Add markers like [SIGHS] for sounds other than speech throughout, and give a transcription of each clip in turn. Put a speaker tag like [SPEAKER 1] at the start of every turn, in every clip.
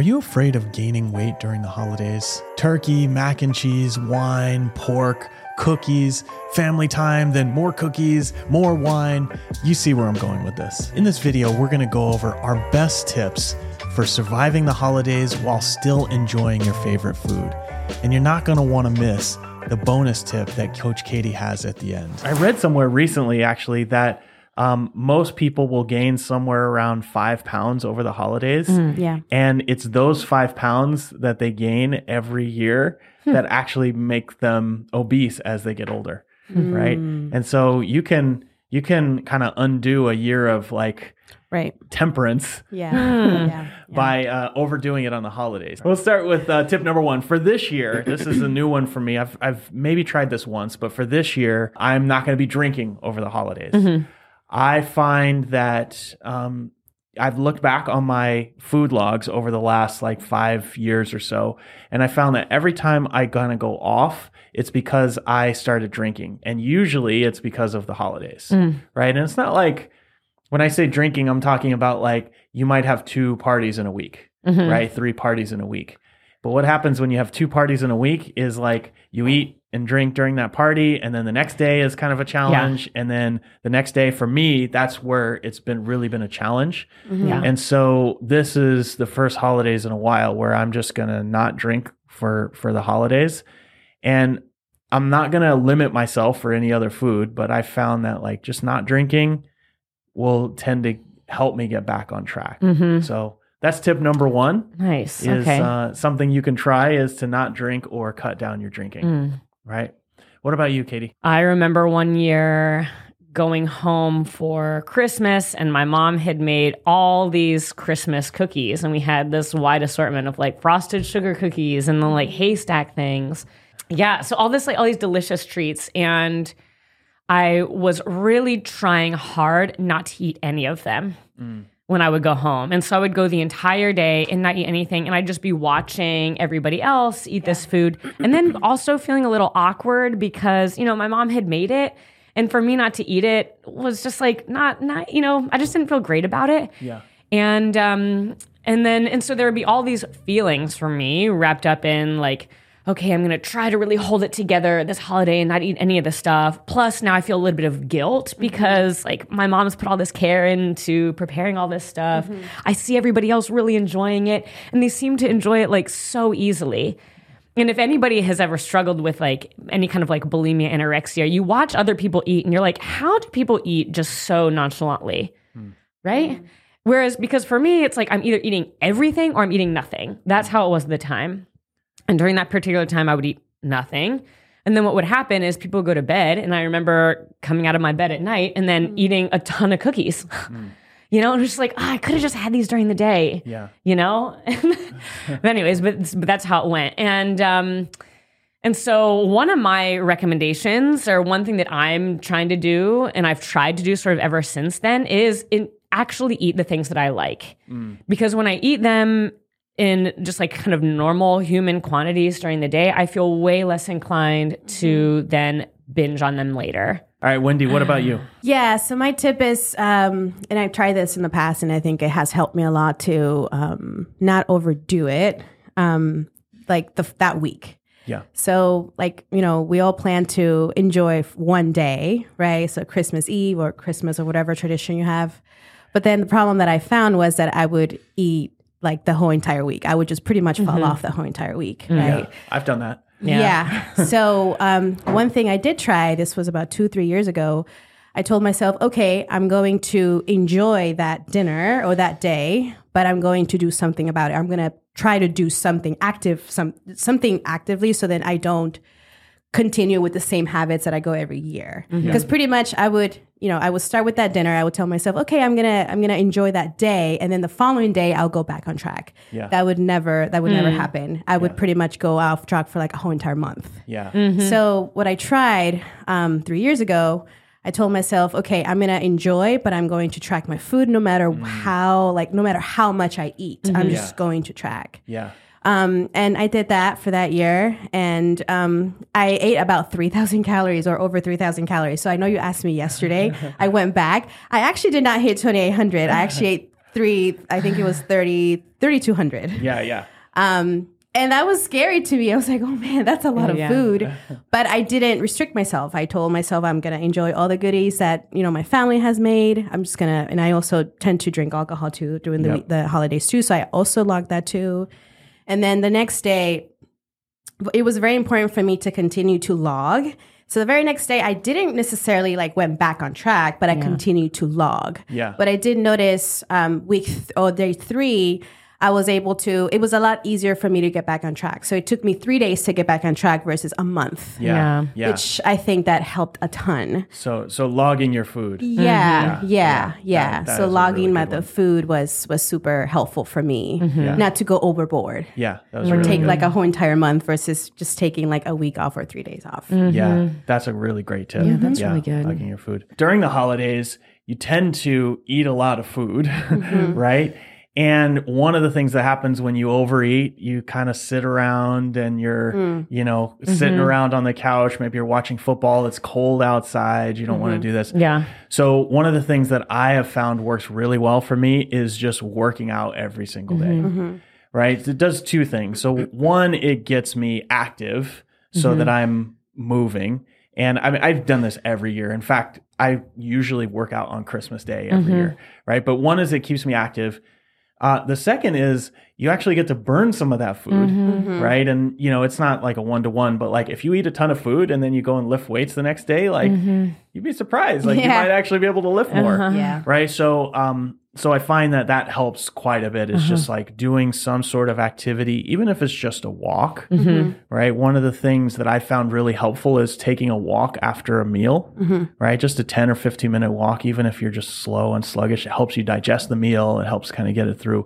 [SPEAKER 1] Are you afraid of gaining weight during the holidays? Turkey, mac and cheese, wine, pork, cookies, family time, then more cookies, more wine. You see where I'm going with this. In this video, we're to go over our best tips for surviving the holidays while still enjoying your favorite food. And you're not want to miss the bonus tip that Coach Katie has at the end.
[SPEAKER 2] I read somewhere recently, actually, that um, most people will gain somewhere around five pounds over the holidays.
[SPEAKER 3] yeah.
[SPEAKER 2] And it's those five pounds that they gain every year that actually make them obese as they get older. Right. And so you can, you can kind of undo a year of like
[SPEAKER 3] Right.
[SPEAKER 2] temperance
[SPEAKER 3] Yeah. yeah. yeah.
[SPEAKER 2] by uh, overdoing it on the holidays. We'll start with uh, tip number one for this year. This is a new one for me. I've I've maybe tried this once, but for this year, I'm not going to be drinking over the holidays. I find that um, I've looked back on my food logs over the last like five years or so, and I found that every time I kind of go off, it's because I started drinking, and usually it's because of the holidays, right? And it's not like when I say drinking, I'm talking about like you might have two parties in a week, right? Three parties in a week. But what happens when you have two parties in a week is like you eat and drink during that party, and then the next day is kind of a challenge, and then the next day for me, that's where it's been really been a challenge.
[SPEAKER 3] Yeah.
[SPEAKER 2] And so this is the first holidays in a while where I'm just gonna not drink for for the holidays, and I'm not gonna limit myself for any other food. But I found that like just not drinking will tend to help me get back on track.
[SPEAKER 3] Mm-hmm.
[SPEAKER 2] So that's tip number one
[SPEAKER 3] Nice.
[SPEAKER 2] is
[SPEAKER 3] okay.
[SPEAKER 2] uh, something you can try is to not drink or cut down your drinking.
[SPEAKER 3] Mm.
[SPEAKER 2] Right. What about you, Katie?
[SPEAKER 4] I remember one year going home for Christmas, and my mom had made all these Christmas cookies, and we had this wide assortment of like frosted sugar cookies and the like haystack things. Yeah, so all this like all these delicious treats, and I was really trying hard not to eat any of them mm. When I would go home. And so I would go the entire day and not eat anything. And I'd just be watching everybody else eat this food. And then also feeling a little awkward because, you know, my mom had made it. And for me not to eat it was just like not not, you know, I just didn't feel great about it.
[SPEAKER 2] Yeah.
[SPEAKER 4] And um and then and so there would be all these feelings for me wrapped up in like okay, I'm going to try to really hold it together this holiday and not eat any of this stuff. Plus now I feel a little bit of guilt mm-hmm. because like my mom's put all this care into preparing all this stuff. Mm-hmm. I see everybody else really enjoying it and they seem to enjoy it like so easily. And if anybody has ever struggled with like any kind of like bulimia, anorexia, you watch other people eat and you're like, how do people eat just so nonchalantly? Hmm. Right? Hmm. Whereas because for me, it's like I'm either eating everything or I'm eating nothing. That's how it was at the time. And during that particular time, I would eat nothing. And then what would happen is people would go to bed, and I remember coming out of my bed at night and then eating a ton of cookies. [LAUGHS] you know, and it was just like, "Ah, I could have just had these during the day
[SPEAKER 2] Yeah.
[SPEAKER 4] you know [LAUGHS] but anyways but, but that's how it went and um and so one of my recommendations or one thing that i'm trying to do and i've tried to do sort of ever since then is in actually eat the things that i like because when i eat them in just like kind of normal human quantities during the day i feel way less inclined to then binge on them later
[SPEAKER 2] All right, Wendy, what about you? [SIGHS]
[SPEAKER 3] Yeah, so my tip is, um, and I've tried this in the past, and I think it has helped me a lot to um, not overdo it, um, like the, that week.
[SPEAKER 2] Yeah.
[SPEAKER 3] So, like, you know, we all plan to enjoy one day, right? So, Christmas Eve or Christmas or whatever tradition you have. But then the problem that I found was that I would eat like the whole entire week. I would just pretty much fall off the whole entire week, right?
[SPEAKER 2] Yeah. I've done that.
[SPEAKER 3] Yeah. [LAUGHS] so um, one thing I did try, this was about two, three years ago. I told myself, okay, I'm going to enjoy that dinner or that day, but I'm going to do something about it. I'm going to try to do something active, some something actively, so that I don't continue with the same habits that I go every year. Mm-hmm. Because pretty much I would, you know, I would start with that dinner. I would tell myself, okay, I'm gonna I'm gonna enjoy that day, and then the following day I'll go back on track.
[SPEAKER 2] Yeah.
[SPEAKER 3] That would never that would never mm. happen. I would pretty much go off track for like a whole entire month.
[SPEAKER 2] Yeah. Mm-hmm.
[SPEAKER 3] So what I tried um, three years ago, I told myself, okay, I'm gonna enjoy, but I'm going to track my food no matter mm. how like no matter how much I eat. I'm mm-hmm. just
[SPEAKER 2] Yeah.
[SPEAKER 3] going to track.
[SPEAKER 2] Yeah.
[SPEAKER 3] Um, and I did that for that year, and um, I ate about three thousand calories or over three thousand calories. So I know you asked me yesterday. [LAUGHS] I went back. I actually did not hit twenty eight hundred. I actually ate three, I think it was 30, 3,200.
[SPEAKER 2] Yeah, yeah.
[SPEAKER 3] Um, and that was scary to me. I was like, oh man, that's a lot of
[SPEAKER 4] Yeah.
[SPEAKER 3] food. [LAUGHS] But I didn't restrict myself. I told myself I'm going to enjoy all the goodies that, you know, my family has made. I'm just going to, and I also tend to drink alcohol too during the,
[SPEAKER 2] Yep.
[SPEAKER 3] the holidays too. So I also logged that too. And then the next day, it was very important for me to continue to log. So the very next day, I didn't necessarily like went back on track, but I continued to log.
[SPEAKER 2] Yeah.
[SPEAKER 3] But I did notice um, week th- or day three, I was able to. It was a lot easier for me to get back on track. So it took me three days to get back on track versus a month.
[SPEAKER 2] Yeah.
[SPEAKER 4] Yeah.
[SPEAKER 2] Yeah.
[SPEAKER 3] Which I think that helped a ton.
[SPEAKER 2] so so logging your food.
[SPEAKER 3] Yeah, mm-hmm.
[SPEAKER 2] Yeah.
[SPEAKER 3] yeah, yeah.
[SPEAKER 2] Yeah. That- that
[SPEAKER 3] so logging
[SPEAKER 2] really
[SPEAKER 3] my the food was was super helpful for me, mm-hmm.
[SPEAKER 2] Yeah.
[SPEAKER 3] not to go overboard
[SPEAKER 2] Yeah. That was
[SPEAKER 3] or
[SPEAKER 2] really
[SPEAKER 3] take
[SPEAKER 2] good.
[SPEAKER 3] like a whole entire month versus just taking like a week off or three days off. Mm-hmm.
[SPEAKER 2] Yeah, that's a really great tip.
[SPEAKER 4] Yeah, that's really good.
[SPEAKER 2] Logging your food during the holidays, you tend to eat a lot of food,
[SPEAKER 3] Mm-hmm. [LAUGHS]
[SPEAKER 2] right? And one of the things that happens when you overeat, you kind of sit around and you're,
[SPEAKER 3] Mm.
[SPEAKER 2] you know, sitting
[SPEAKER 3] Mm-hmm.
[SPEAKER 2] around on the couch. Maybe you're watching football. It's cold outside. You don't want
[SPEAKER 3] Mm-hmm.
[SPEAKER 2] to do this.
[SPEAKER 4] Yeah.
[SPEAKER 2] So one of the things that I have found works really well for me is just working out every single day.
[SPEAKER 3] Mm-hmm.
[SPEAKER 2] Right? It does two things. So one, it gets me active so that I'm moving. And I mean, I've done this every year. In fact, I usually work out on Christmas Day every year. Right? But one is it keeps me active. Uh, the second is you actually get to burn some of that food, mm-hmm. Mm-hmm. right? And you know, it's not like a one to one, but like if you eat a ton of food and then you go and lift weights the next day, like mm-hmm. you'd be surprised, like you might actually be able to lift more, uh-huh.
[SPEAKER 3] Yeah.
[SPEAKER 2] right? So, um, so I find that that helps quite a bit. It's uh-huh. just like doing some sort of activity, even if it's just a walk, right? One of the things that I found really helpful is taking a walk after a meal, right? Just a 10 or 15 minute walk, even if you're just slow and sluggish, it helps you digest the meal. It helps kind of get it through.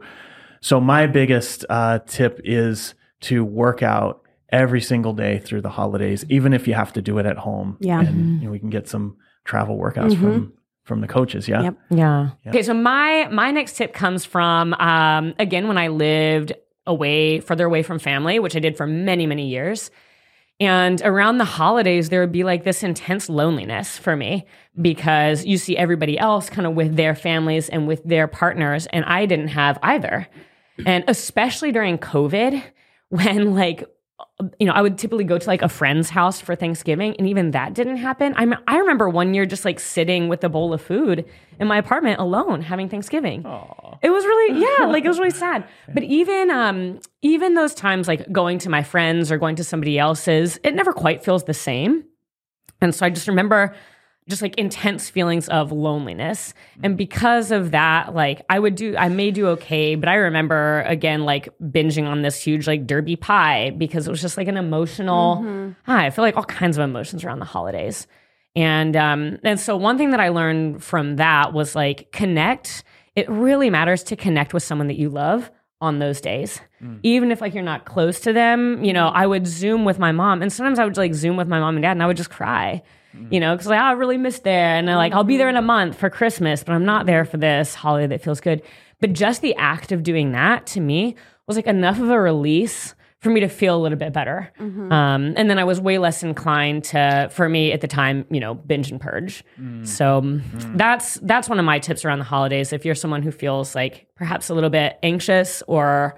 [SPEAKER 2] So my biggest uh, tip is to work out every single day through the holidays, even if you have to do it at home.
[SPEAKER 3] Yeah.
[SPEAKER 2] And you know, we can get some travel workouts from from the coaches. Yeah.
[SPEAKER 3] Yep.
[SPEAKER 4] Yeah. Okay, so my my next tip comes from um again when I lived away further away from family, which I did for many many years. And around the holidays there would be like this intense loneliness for me because you see everybody else kind of with their families and with their partners and I didn't have either. And especially during COVID [LAUGHS] when like you know, I would typically go to like a friend's house for Thanksgiving, and even that didn't happen. I I remember one year just like sitting with a bowl of food in my apartment alone having Thanksgiving. It was really yeah, [LAUGHS] like it was really sad. But even um even those times like going to my friends or going to somebody else's, it never quite feels the same. And so I just remember just like intense feelings of loneliness. And because of that, like I would do, I may do okay, but I remember again, like binging on this huge like derby pie because it was just like an emotional, ah, I feel like all kinds of emotions around the holidays. And, um, and so one thing that I learned from that was like connect. It really matters to connect with someone that you love on those days. Even if like you're not close to them, you know, I would zoom with my mom and sometimes I would like zoom with my mom and dad and I would just cry. You know, because like "Oh, I really miss there, and they're like I'll be there in a month for Christmas, but I'm not there for this holiday that feels good. But just the act of doing that to me was like enough of a release for me to feel a little bit better. Um, and then I was way less inclined to, for me at the time, you know, binge and purge. So um, that's that's one of my tips around the holidays. If you're someone who feels like perhaps a little bit anxious or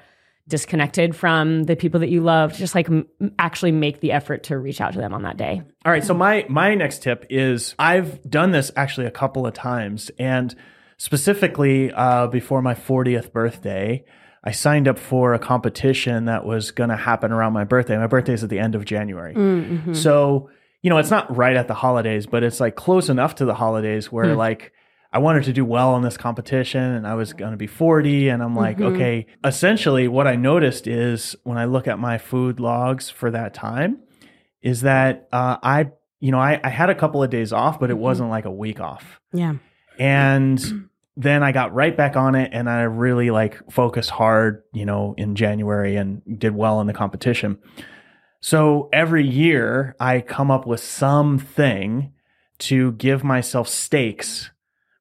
[SPEAKER 4] disconnected from the people that you love, just like m- actually make the effort to reach out to them on that day.
[SPEAKER 2] All right. So my my next tip is I've done this actually a couple of times, and specifically uh, before my 40th birthday, I signed up for a competition that was going to happen around my birthday. My birthday is at the end of January, mm, mm-hmm. so you know it's not right at the holidays, but it's like close enough to the holidays where hmm. like. I wanted to do well in this competition and I was going to be 40 and I'm like, okay, essentially what I noticed is when I look at my food logs for that time is that uh, I, you know, I, I had a couple of days off, but it wasn't like a week off.
[SPEAKER 3] Yeah.
[SPEAKER 2] And [CLEARS THROAT] then I got right back on it and I really like focused hard, you know, in January and did well in the competition. So every year I come up with something to give myself stakes,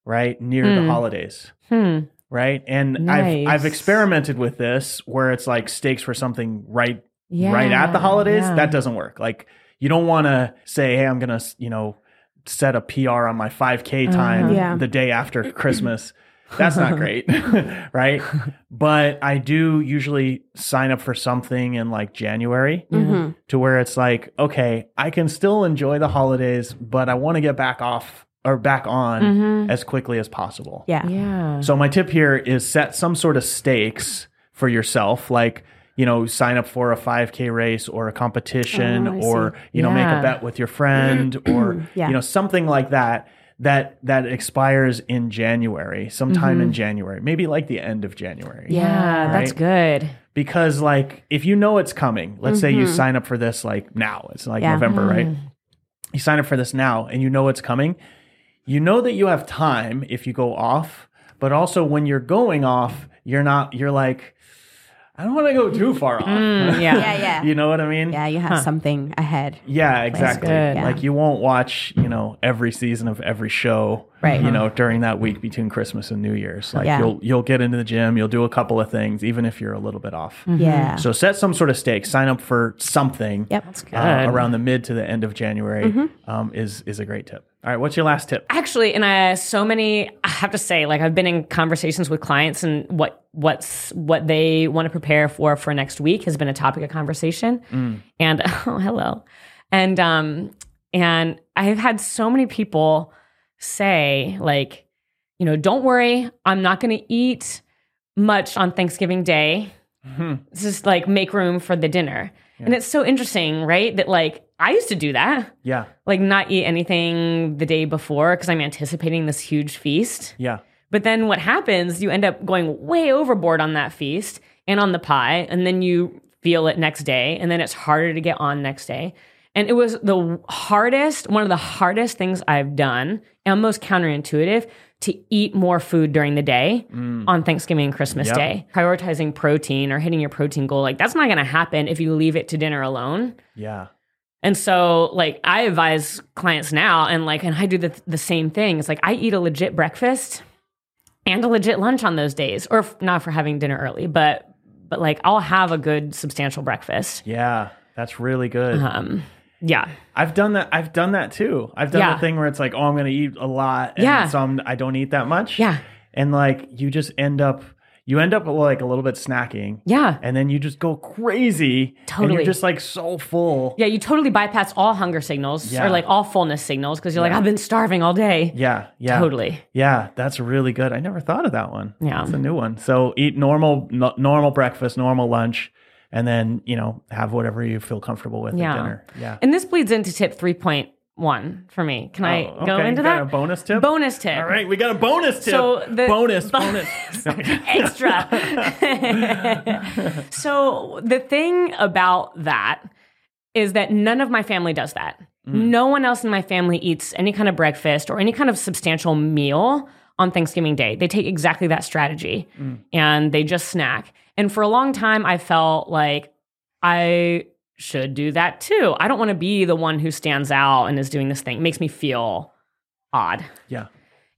[SPEAKER 2] right, near the
[SPEAKER 4] Hmm.
[SPEAKER 2] holidays
[SPEAKER 4] Hmm.
[SPEAKER 2] right? And I've I've experimented with this where it's like stakes for something right
[SPEAKER 4] Yeah.
[SPEAKER 2] right at the holidays.
[SPEAKER 4] yeah.
[SPEAKER 2] That doesn't work. Like you don't want to say, "Hey, I'm going to, you know, set a PR on my 5k time
[SPEAKER 3] Yeah.
[SPEAKER 2] the day after Christmas." That's not great, [LAUGHS] [LAUGHS] right? But I do usually sign up for something in like January
[SPEAKER 3] Mm-hmm.
[SPEAKER 2] to where it's like, okay, I can still enjoy the holidays, but I want to get back off or back on mm-hmm. as quickly as possible.
[SPEAKER 3] Yeah.
[SPEAKER 4] Yeah.
[SPEAKER 2] So my tip here is set some sort of stakes for yourself, like you know, sign up for a 5K race or a competition,
[SPEAKER 3] Oh, I
[SPEAKER 2] or you know, make a bet with your friend, [CLEARS THROAT] or
[SPEAKER 3] Yeah.
[SPEAKER 2] you know, something like that. That that expires in January, sometime in mm-hmm. January, maybe like the end of January.
[SPEAKER 4] yeah, that's good.
[SPEAKER 2] Because like if you know it's coming, let's say you mm-hmm. sign up for this like now, it's like
[SPEAKER 3] Yeah.
[SPEAKER 2] November, right? You sign up for this now and you know it's coming. You know that you have time if you go off, but also when you're going off, you're not you're like I don't want to go too far off.
[SPEAKER 4] Mm, [LAUGHS] yeah.
[SPEAKER 3] Yeah, yeah.
[SPEAKER 2] you know what I mean?
[SPEAKER 3] Yeah, you have something ahead.
[SPEAKER 2] Yeah, exactly.
[SPEAKER 4] good.
[SPEAKER 2] Like you won't watch, you know, every season of every show,
[SPEAKER 3] Right.
[SPEAKER 2] You know, during that week between Christmas and New Year's. Like
[SPEAKER 3] Yeah.
[SPEAKER 2] you'll you'll get into the gym, you'll do a couple of things, even if you're a little bit off.
[SPEAKER 3] Yeah.
[SPEAKER 2] So set some sort of stake. Sign up for something.
[SPEAKER 3] Yep.
[SPEAKER 2] uh, around the mid to the end of January um, is is a great tip. All right, what's your last tip?
[SPEAKER 4] Actually, and I so many I have to say, like I've been in conversations with clients and what what's what they want to prepare for for next week has been a topic of conversation. And [LAUGHS] oh, hello. And um and I've had so many people say like, you know, don't worry, I'm not going to eat much on Thanksgiving Day. It's just like make room for the dinner. And it's so interesting, right? That like I used to do that
[SPEAKER 2] Yeah,
[SPEAKER 4] like not eat anything the day before because I'm anticipating this huge feast.
[SPEAKER 2] yeah,
[SPEAKER 4] But then what happens, you end up going way overboard on that feast and on the pie, and then you feel it next day, and then it's harder to get on next day. And it was the hardest, one of the hardest things I've done, and most counterintuitive, to eat more food during the day on Thanksgiving and Christmas
[SPEAKER 2] Yep.
[SPEAKER 4] Day. Prioritizing protein or hitting your protein goal, like that's not gonna happen if you leave it to dinner alone.
[SPEAKER 2] yeah,
[SPEAKER 4] And so, like, I advise clients now, and like, and I do the, the same thing. It's like I eat a legit breakfast and a legit lunch on those days, or if, not for having dinner early, but but like I'll have a good substantial breakfast.
[SPEAKER 2] yeah. That's really good.
[SPEAKER 4] Um, yeah,
[SPEAKER 2] I've done that. I've done that too. I've done
[SPEAKER 4] Yeah.
[SPEAKER 2] the thing where it's like, oh, I'm going to eat a lot, and
[SPEAKER 4] Yeah.
[SPEAKER 2] so I'm, I don't eat that much.
[SPEAKER 4] yeah,
[SPEAKER 2] and like you just end up, you end up like a little bit snacking,
[SPEAKER 4] yeah,
[SPEAKER 2] and then you just go crazy. and
[SPEAKER 4] Totally.
[SPEAKER 2] you're just like so full.
[SPEAKER 4] yeah. You totally bypass all hunger signals
[SPEAKER 2] Yeah.
[SPEAKER 4] or like all fullness signals because you're like, I've been starving all day.
[SPEAKER 2] Yeah, yeah,
[SPEAKER 4] Totally.
[SPEAKER 2] Yeah, that's really good. I never thought of that one.
[SPEAKER 4] Yeah.
[SPEAKER 2] it's a new one. So eat normal, no, normal breakfast, normal lunch, and then you know have whatever you feel comfortable with
[SPEAKER 4] Yeah.
[SPEAKER 2] at dinner. Yeah.
[SPEAKER 4] And this bleeds into tip three point one for me. Can I
[SPEAKER 2] Oh,
[SPEAKER 4] go
[SPEAKER 2] okay.
[SPEAKER 4] into
[SPEAKER 2] got
[SPEAKER 4] that?
[SPEAKER 2] a bonus tip.
[SPEAKER 4] Bonus tip.
[SPEAKER 2] All right, we got a bonus tip.
[SPEAKER 4] So the-
[SPEAKER 2] bonus,
[SPEAKER 4] bo-
[SPEAKER 2] bonus. [LAUGHS]
[SPEAKER 4] extra. [LAUGHS] so the thing about that is that none of my family does that. Mm. No one else in my family eats any kind of breakfast or any kind of substantial meal on Thanksgiving Day. They take exactly that strategy mm. and they just snack. And for a long time, I felt like I should do that too. I don't want to be the one who stands out and is doing this thing. It makes me feel odd.
[SPEAKER 2] yeah.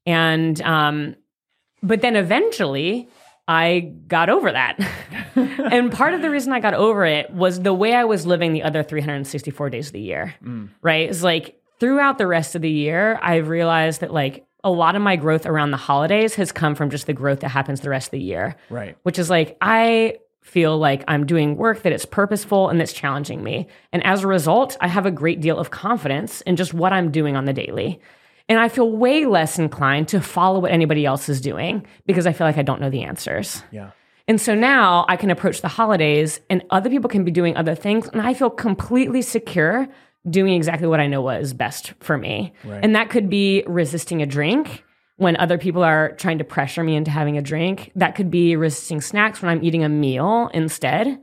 [SPEAKER 4] And um, but then eventually I got over that. [LAUGHS] and part of the reason I got over it was the way I was living the other 364 days of the year. Right? It's like throughout the rest of the year, I've realized that like a lot of my growth around the holidays has come from just the growth that happens the rest of the year.
[SPEAKER 2] Right.
[SPEAKER 4] Which is like I feel like I'm doing work that is purposeful and that's challenging me. And as a result, I have a great deal of confidence in just what I'm doing on the daily. And I feel way less inclined to follow what anybody else is doing because I feel like I don't know the answers.
[SPEAKER 2] Yeah.
[SPEAKER 4] And so now I can approach the holidays and other people can be doing other things. And I feel completely secure doing exactly what I know what is best for me. And that could be resisting a drink when other people are trying to pressure me into having a drink. That could be resisting snacks when I'm eating a meal instead.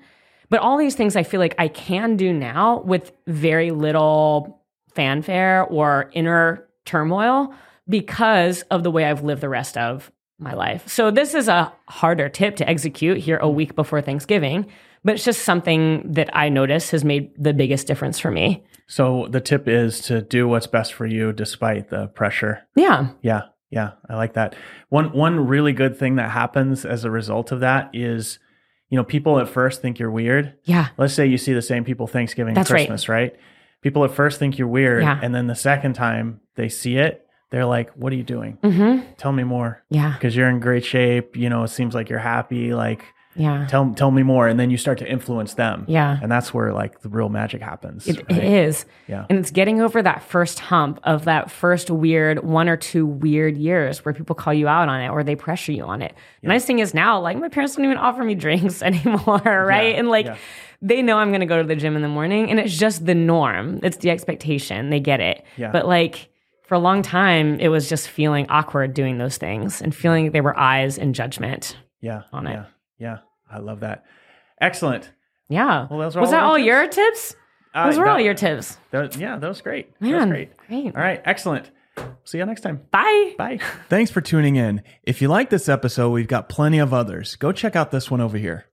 [SPEAKER 4] But all these things I feel like I can do now with very little fanfare or inner turmoil because of the way I've lived the rest of my life. So this is a harder tip to execute here a week before Thanksgiving, but it's just something that I notice has made the biggest difference for me.
[SPEAKER 2] So the tip is to do what's best for you despite the pressure.
[SPEAKER 4] Yeah.
[SPEAKER 2] Yeah, yeah, I like that. One one really good thing that happens as a result of that is, you know, people at first think you're weird.
[SPEAKER 4] Yeah.
[SPEAKER 2] Let's say you see the same people Thanksgiving, and
[SPEAKER 4] That's right.
[SPEAKER 2] Christmas, right. People at first think you're weird,
[SPEAKER 4] Yeah.
[SPEAKER 2] and then the second time they see it, they're like, "What are you doing? Mm-hmm. Tell me more."
[SPEAKER 4] Yeah.
[SPEAKER 2] because you're in great shape. You know, it seems like you're happy. Like,
[SPEAKER 4] Yeah.
[SPEAKER 2] tell tell me more, and then you start to influence them.
[SPEAKER 4] Yeah.
[SPEAKER 2] and that's where like the real magic happens.
[SPEAKER 4] It,
[SPEAKER 2] right?
[SPEAKER 4] it is.
[SPEAKER 2] Yeah.
[SPEAKER 4] And it's getting over that first hump of that first weird one or two weird years where people call you out on it or they pressure you on it. The nice thing is now, like my parents don't even offer me drinks [LAUGHS] anymore, right?
[SPEAKER 2] Yeah,
[SPEAKER 4] And like
[SPEAKER 2] yeah.
[SPEAKER 4] they know I'm gonna go to the gym in the morning and it's just the norm. It's the expectation. They get it.
[SPEAKER 2] Yeah.
[SPEAKER 4] But like for a long time, it was just feeling awkward doing those things and feeling there were eyes and judgment.
[SPEAKER 2] Yeah,
[SPEAKER 4] on it.
[SPEAKER 2] Yeah, yeah, I love that. Excellent.
[SPEAKER 4] Yeah.
[SPEAKER 2] Well, those are
[SPEAKER 4] was
[SPEAKER 2] all
[SPEAKER 4] that all
[SPEAKER 2] tips?
[SPEAKER 4] your tips?
[SPEAKER 2] Uh,
[SPEAKER 4] Those were all your tips.
[SPEAKER 2] that- yeah, that was great. that was great.
[SPEAKER 4] great.
[SPEAKER 2] All right, excellent. See you next time.
[SPEAKER 4] Bye.
[SPEAKER 2] Bye.
[SPEAKER 1] Thanks for tuning in. If you like this episode, we've got plenty of others. Go check out this one over here.